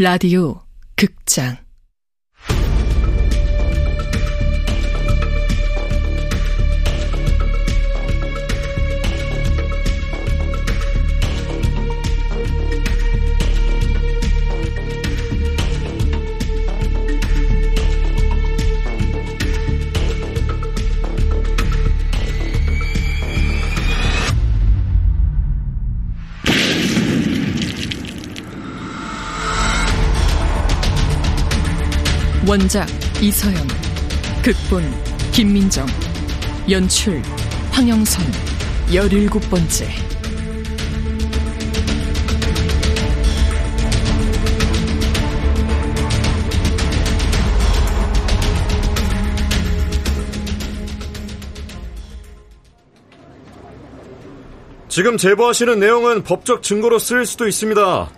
라디오 극장 원작 이서영 극본 김민정 연출 황영선 열일곱 번째 지금 제보하시는 내용은 법적 증거로 쓰일 수도 있습니다.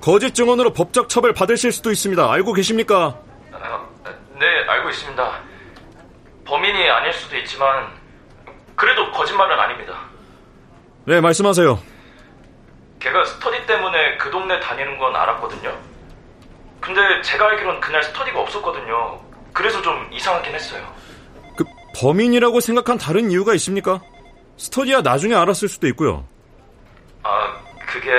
거짓 증언으로 법적 처벌 받으실 수도 있습니다. 알고 계십니까? 네, 알고 있습니다. 범인이 아닐 수도 있지만 그래도 거짓말은 아닙니다. 네, 말씀하세요. 걔가 스터디 때문에 그 동네 다니는 건 알았거든요. 근데 제가 알기론 그날 스터디가 없었거든요. 그래서 좀 이상하긴 했어요. 그 범인이라고 생각한 다른 이유가 있습니까? 스터디야 나중에 알았을 수도 있고요. 아, 그게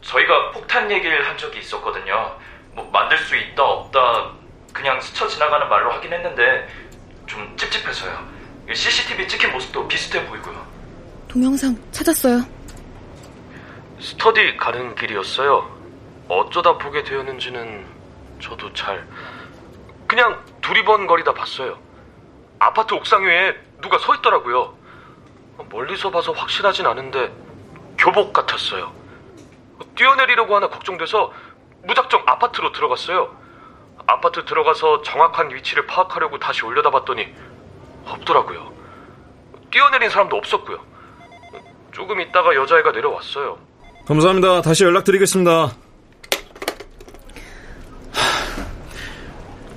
저희가 폭탄 얘기를 한 적이 있었거든요. 뭐 만들 수 있다 없다 그냥 스쳐 지나가는 말로 하긴 했는데 좀 찝찝해서요. CCTV 찍힌 모습도 비슷해 보이고요. 동영상 찾았어요. 스터디 가는 길이었어요. 어쩌다 보게 되었는지는 저도 잘 그냥 두리번거리다 봤어요. 아파트 옥상 위에 누가 서 있더라고요. 멀리서 봐서 확실하진 않은데 교복 같았어요. 뛰어내리려고 하나 걱정돼서 무작정 아파트로 들어갔어요. 아파트 들어가서 정확한 위치를 파악하려고 다시 올려다 봤더니 없더라고요. 뛰어내린 사람도 없었고요. 조금 있다가 여자애가 내려왔어요. 감사합니다. 다시 연락드리겠습니다.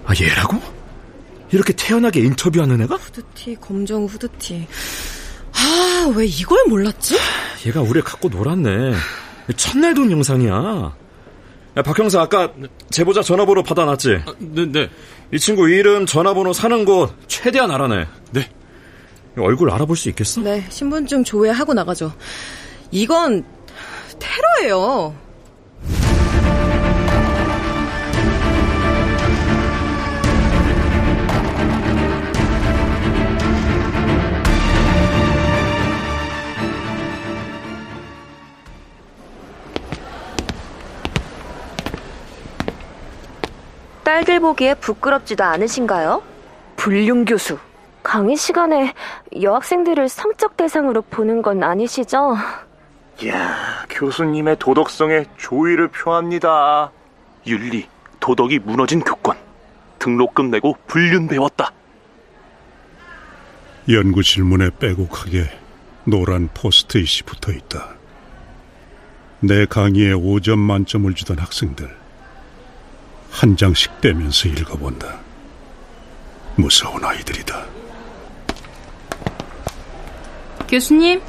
아, 얘라고? 이렇게 태연하게 인터뷰하는 애가? 후드티, 검정 후드티. 아, 왜 이걸 몰랐지? 얘가 우리를 갖고 놀았네. 첫날 돈 영상이야. 야, 박 형사 아까 제보자 전화번호 받아놨지? 아, 네, 네. 이 친구 이름, 전화번호, 사는 곳 최대한 알아내. 네. 얼굴 알아볼 수 있겠어? 네, 신분증 조회하고 나가죠. 이건 테러예요. 딸들 보기에 부끄럽지도 않으신가요? 불륜 교수. 강의 시간에 여학생들을 성적 대상으로 보는 건 아니시죠? 야 교수님의 도덕성에 조의를 표합니다. 윤리, 도덕이 무너진 교권. 등록금 내고 불륜 배웠다. 연구실 문에 빼곡하게 노란 포스트잇이 붙어 있다. 내 강의에 5점 만점을 주던 학생들. 한 장씩 떼면서 읽어본다. 무서운 아이들이다. 교수님?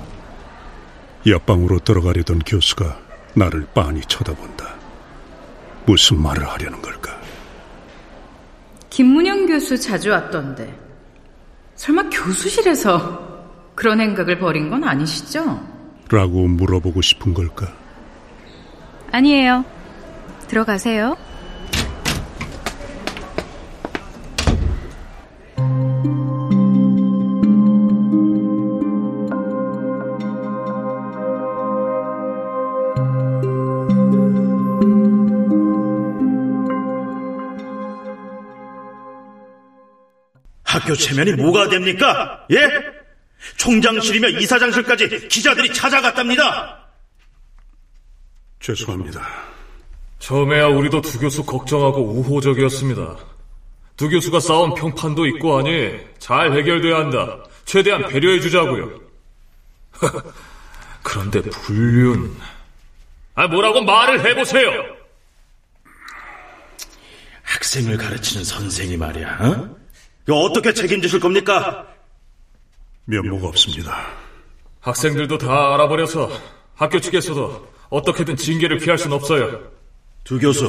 옆방으로 들어가려던 교수가 나를 빤히 쳐다본다. 무슨 말을 하려는 걸까? 김문영 교수 자주 왔던데. 설마 교수실에서 그런 행각을 벌인 건 아니시죠? 라고 물어보고 싶은 걸까? 아니에요. 들어가세요. 학교 체면이 뭐가 됩니까? 예? 총장실이며 이사장실까지 기자들이 찾아갔답니다. 죄송합니다. 처음에야 우리도 두 교수 걱정하고 우호적이었습니다. 두 교수가 쌓은 평판도 있고 하니 잘 해결돼야 한다. 최대한 배려해 주자고요. 그런데 불륜... 아, 뭐라고 말을 해보세요! 학생을 가르치는 선생이 말이야, 어? 이거 어떻게 책임지실 겁니까? 면모가 없습니다. 학생들도 다 알아버려서 학교 측에서도 어떻게든 징계를 피할 순 없어요. 두 교수,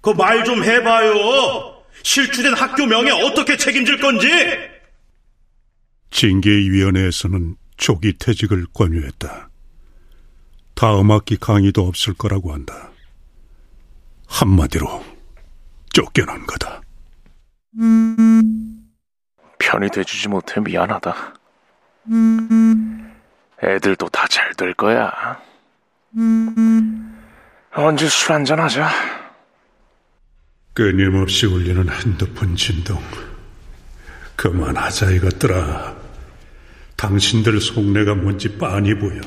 그 말 좀 해봐요. 실추된 학교 명예 어떻게 책임질 건지. 징계위원회에서는 조기 퇴직을 권유했다. 다음 학기 강의도 없을 거라고 한다. 한마디로 쫓겨난 거다. 편이 돼주지 못해 미안하다. 애들도 다 잘 될 거야. 언제 술 한잔 하자. 끊임없이 울리는 핸드폰 진동. 그만하자 이것들아. 당신들 속내가 뭔지 빤히 보여.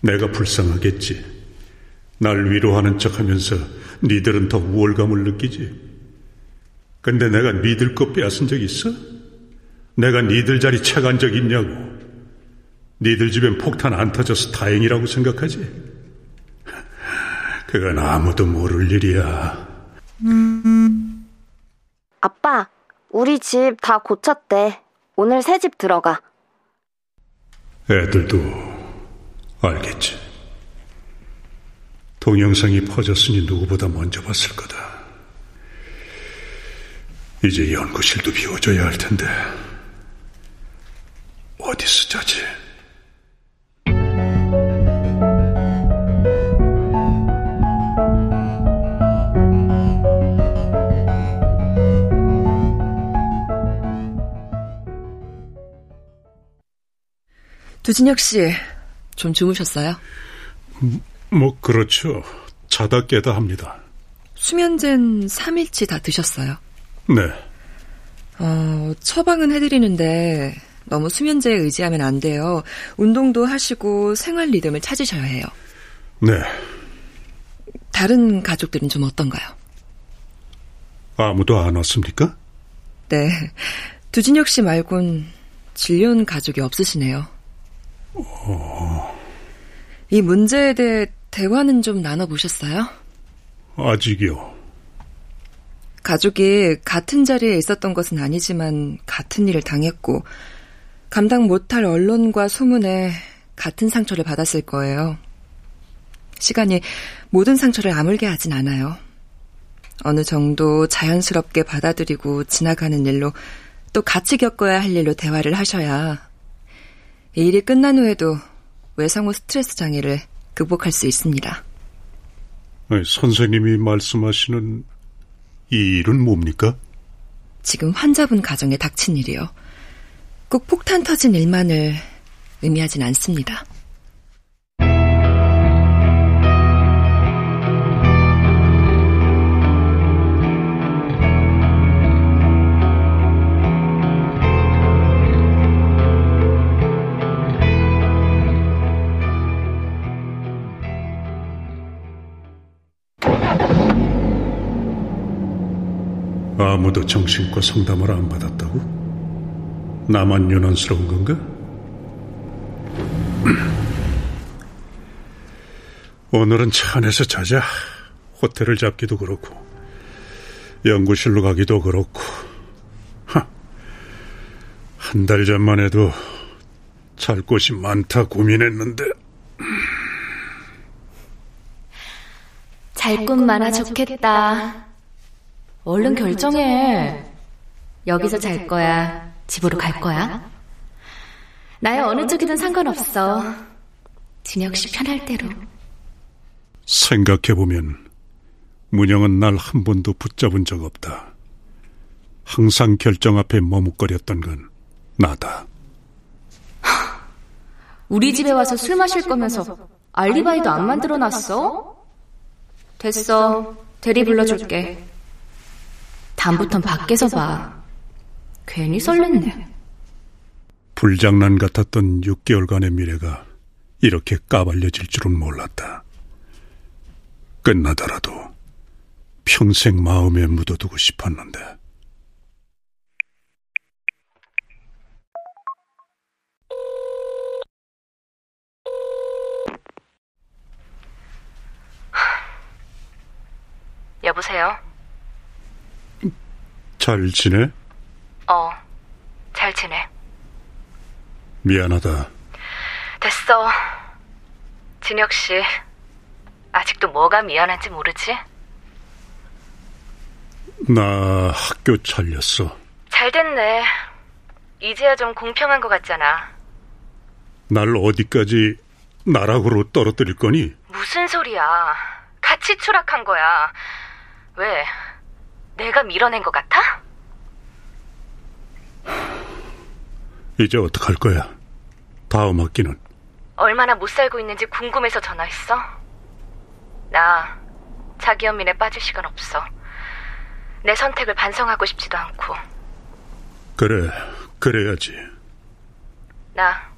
내가 불쌍하겠지. 날 위로하는 척하면서 니들은 더 우월감을 느끼지. 근데 내가 니들 거 빼앗은 적 있어? 내가 니들 자리 채간 적 있냐고. 니들 집엔 폭탄 안 터져서 다행이라고 생각하지? 그건 아무도 모를 일이야. 아빠, 우리 집 다 고쳤대. 오늘 새 집 들어가. 애들도 알겠지. 동영상이 퍼졌으니 누구보다 먼저 봤을 거다. 이제 연구실도 비워줘야 할 텐데 어디서 자지? 두진혁 씨, 좀 주무셨어요? 뭐 그렇죠. 자다 깨다 합니다. 수면제는 3일치 다 드셨어요? 네. 어, 처방은 해드리는데 너무 수면제에 의지하면 안 돼요. 운동도 하시고 생활 리듬을 찾으셔야 해요. 네. 다른 가족들은 좀 어떤가요? 아무도 안 왔습니까? 네. 두진혁 씨 말곤 진료온 가족이 없으시네요. 어... 이 문제에 대해 대화는 좀 나눠보셨어요? 아직이요. 가족이 같은 자리에 있었던 것은 아니지만 같은 일을 당했고 감당 못할 언론과 소문에 같은 상처를 받았을 거예요. 시간이 모든 상처를 아물게 하진 않아요. 어느 정도 자연스럽게 받아들이고 지나가는 일로 또 같이 겪어야 할 일로 대화를 하셔야 이 일이 끝난 후에도 외상후 스트레스 장애를 극복할 수 있습니다. 선생님이 말씀하시는 이 일은 뭡니까? 지금 환자분 가정에 닥친 일이요. 꼭 폭탄 터진 일만을 의미하진 않습니다. 아무도 정신과 상담을 안 받았다고? 나만 유난스러운 건가? 오늘은 차 안에서 자자. 호텔을 잡기도 그렇고, 연구실로 가기도 그렇고. 한 달 전만 해도 잘 곳이 많다 고민했는데. 잘 곳 많아 좋겠다. 얼른 결정해. 여기서 잘 거야? 집으로 갈 거야? 나의 어느 쪽이든 상관없어. 진혁 씨 편할 대로. 생각해보면 문영은 날 한 번도 붙잡은 적 없다. 항상 결정 앞에 머뭇거렸던 건 나다. 우리 집에 와서 술 마실 거면서 알리바이도 안 만들어 놨어? 됐어. 대리 불러줄게. 다음부턴 밖에서 봐. 괜히 설렜네. 불장난 같았던 6개월간의 미래가 이렇게 까발려질 줄은 몰랐다. 끝나더라도 평생 마음에 묻어두고 싶었는데. 여보세요? 잘 지내? 어, 잘 지내. 미안하다. 됐어. 진혁 씨, 아직도 뭐가 미안한지 모르지? 나 학교 잘렸어. 잘 됐네. 이제야 좀 공평한 것 같잖아. 날 어디까지 나락으로 떨어뜨릴 거니? 무슨 소리야. 같이 추락한 거야. 왜? 내가 밀어낸 것 같아? 이제 어떡할 거야? 다음 학기는? 얼마나 못 살고 있는지 궁금해서 전화했어? 나 자기 연민에 빠질 시간 없어. 내 선택을 반성하고 싶지도 않고. 그래, 그래야지. 나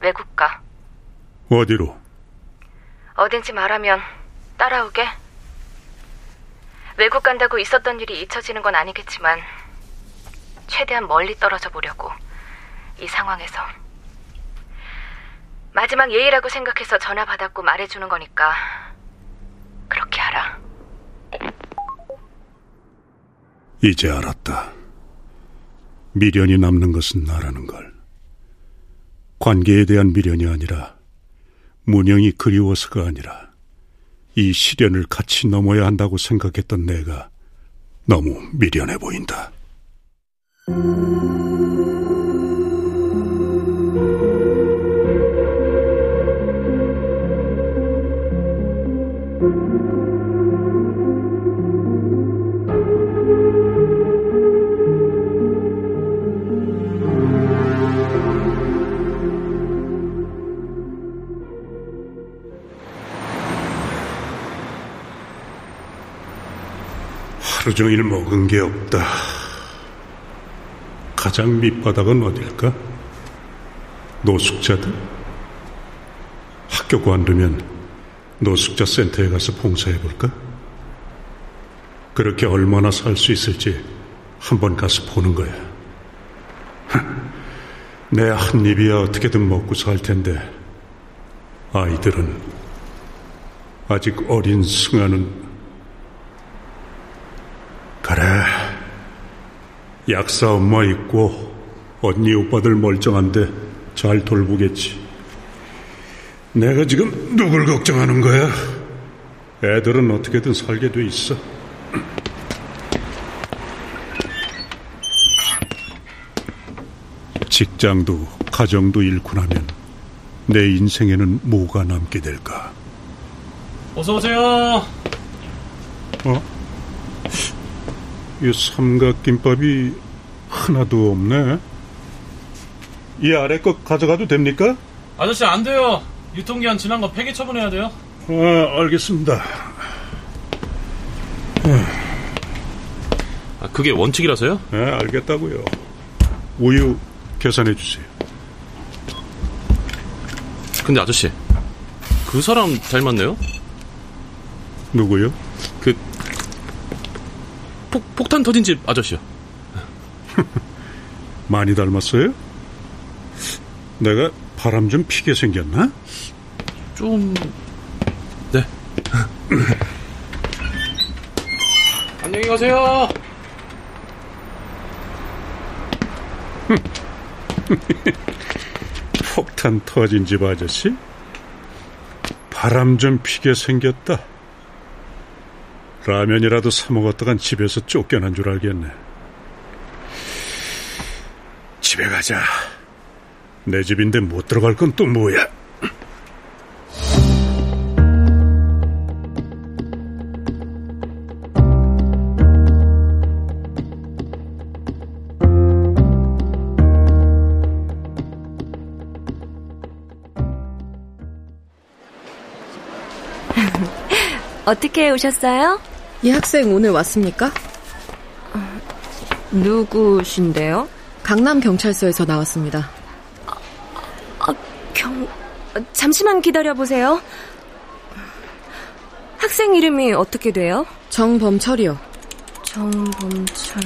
외국 가. 어디로? 어딘지 말하면 따라오게. 외국 간다고 있었던 일이 잊혀지는 건 아니겠지만 최대한 멀리 떨어져 보려고 이 상황에서 마지막 예의라고 생각해서 전화 받았고 말해주는 거니까 그렇게 하라. 이제 알았다. 미련이 남는 것은 나라는 걸. 관계에 대한 미련이 아니라 문영이 그리워서가 아니라 이 시련을 같이 넘어야 한다고 생각했던 내가 너무 미련해 보인다. 하루 종일 먹은 게 없다. 가장 밑바닥은 어딜까? 노숙자들? 학교 관두면 노숙자 센터에 가서 봉사해볼까? 그렇게 얼마나 살 수 있을지 한번 가서 보는 거야. 내 한 입이야 어떻게든 먹고 살 텐데, 아이들은 아직 어린 승아는 그래. 약사 엄마 있고 언니 오빠들 멀쩡한데 잘 돌보겠지. 내가 지금 누굴 걱정하는 거야? 애들은 어떻게든 살게 돼 있어. 직장도 가정도 잃고 나면 내 인생에는 뭐가 남게 될까? 어서 오세요. 어? 이 삼각김밥이 하나도 없네. 이 아래 거 가져가도 됩니까? 아저씨 안 돼요. 유통기한 지난 거 폐기 처분해야 돼요. 아, 알겠습니다. 아, 그게 원칙이라서요? 네, 알겠다고요. 우유 계산해 주세요. 근데 아저씨, 그 사람 닮았네요? 누구요? 그 폭, 폭탄 터진 집 아저씨요. 많이 닮았어요? 내가 바람 좀 피게 생겼나? 좀... 네. 안녕히 가세요. 폭탄 터진 집 아저씨? 바람 좀 피게 생겼다. 라면이라도 사 먹었다간 집에서 쫓겨난 줄 알겠네. 집에 가자. 내 집인데 못 들어갈 건 또 뭐야? 어떻게 오셨어요? 이 학생 오늘 왔습니까? 누구신데요? 강남 경찰서에서 나왔습니다. 아, 경... 잠시만 기다려 보세요. 학생 이름이 어떻게 돼요? 정범철이요. 정범철...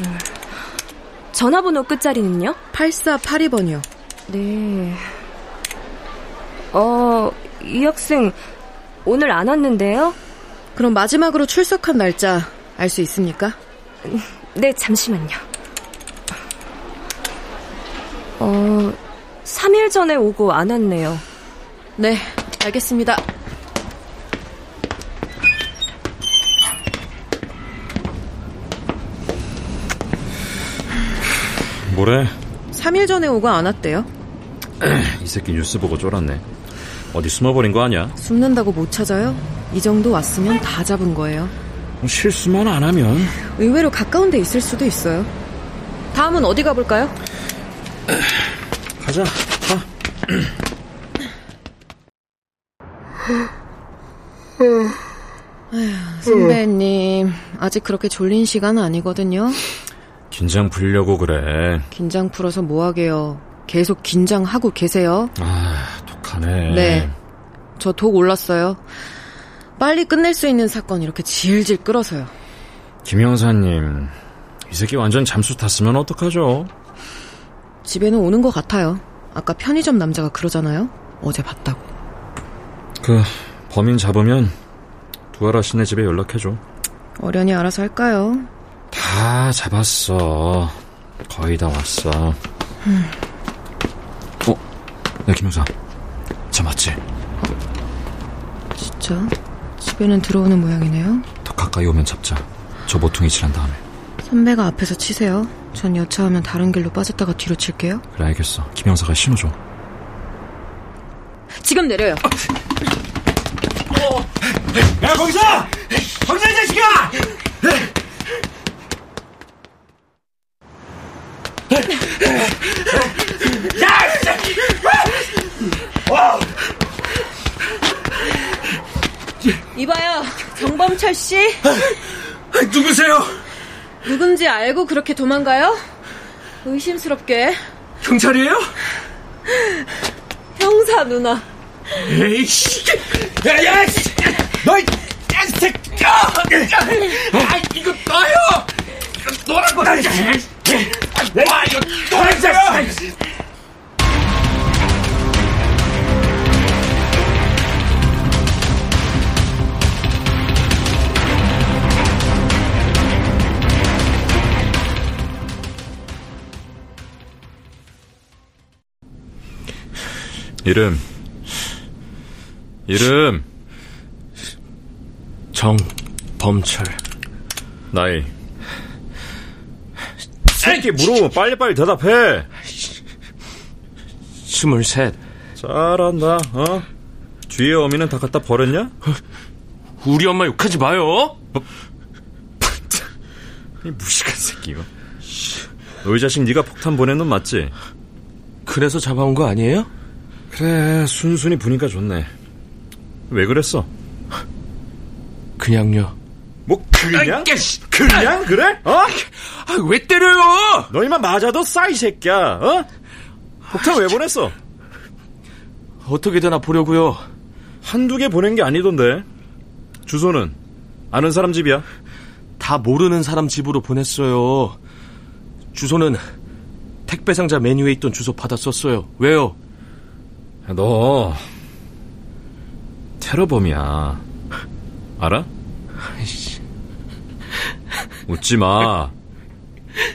전화번호 끝자리는요? 8482번이요. 네. 어, 이 학생 오늘 안 왔는데요? 그럼 마지막으로 출석한 날짜 알 수 있습니까? 네, 잠시만요. 어, 3일 전에 오고 안 왔네요. 네, 알겠습니다. 뭐래? 3일 전에 오고 안 왔대요. 이 새끼 뉴스 보고 쫄았네. 어디 숨어버린 거 아니야? 숨는다고 못 찾아요? 이 정도 왔으면 다 잡은 거예요. 실수만 안 하면. 의외로 가까운 데 있을 수도 있어요. 다음은 어디 가볼까요? 가자. 가. 선배님, 아직 그렇게 졸린 시간은 아니거든요. 긴장 풀려고 그래. 긴장 풀어서 뭐 하게요. 계속 긴장하고 계세요. 아, 독하네. 네. 저 독 올랐어요. 빨리 끝낼 수 있는 사건 이렇게 질질 끌어서요. 김 형사님, 이 새끼 완전 잠수 탔으면 어떡하죠? 집에는 오는 것 같아요. 아까 편의점 남자가 그러잖아요. 어제 봤다고. 그 범인 잡으면 두아라 씨네 집에 연락해줘. 어련히 알아서 할까요? 다 잡았어. 거의 다 왔어. 음. 어? 야, 김영사. 저 맞지? 진짜? 집에는 들어오는 모양이네요. 더 가까이 오면 잡자. 저 모퉁이 칠한 다음에. 선배가 앞에서 치세요. 전 여차하면 다른 길로 빠졌다가 뒤로 칠게요. 그래, 알겠어. 김영사가 신호 줘. 지금 내려요. 야, 거기서! 거기서, 이 자식아! 야! 와! 이봐요, 정범철 씨. 누구세요? 누군지 알고 그렇게 도망가요? 의심스럽게. 경찰이에요? 형사 누나. 에이씨! 야, 야! 너, 이 새끼야! 아, 이거 놔요! 이거 놓으라고! 아, 이거 놓으라고! 이름. 이름. 정범철. 나이. 새끼 물어보면 빨리빨리 대답해. 스물셋. 잘한다, 어? 뒤에 어미는 다 갖다 버렸냐? 우리 엄마 욕하지 마요. 이 무식한 새끼 이거. 너희 자식 네가 폭탄 보낸 놈 맞지? 그래서 잡아온 거 아니에요? 그래 순순히 보니까 좋네. 왜 그랬어? 그냥요. 뭐 그냥? 그냥 그래? 어? 아, 왜 때려요? 너희만 맞아도 싸이 새끼야. 어? 폭탄 왜 보냈어? 어떻게 되나 보려고요. 한두 개 보낸 게 아니던데. 주소는 아는 사람 집이야? 다 모르는 사람 집으로 보냈어요. 주소는 택배 상자 메뉴에 있던 주소 받았었어요. 왜요? 너 테러범이야. 알아? 웃지 마.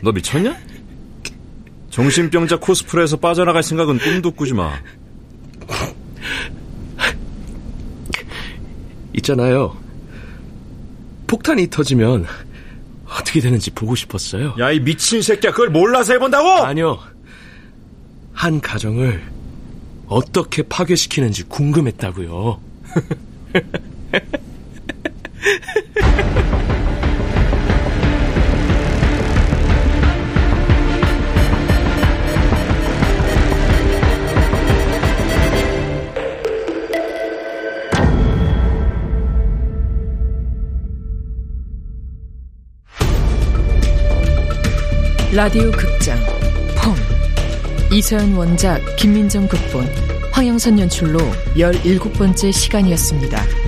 너 미쳤냐? 정신병자 코스프레에서 빠져나갈 생각은 꿈도 꾸지 마. 있잖아요. 폭탄이 터지면 어떻게 되는지 보고 싶었어요. 야, 이 미친 새끼야. 그걸 몰라서 해본다고? 아니요. 한 가정을 어떻게 파괴시키는지 궁금했다고요. 라디오 극장 펑 이서연 원작 김민정 극본 황영선 연출로 17번째 시간이었습니다.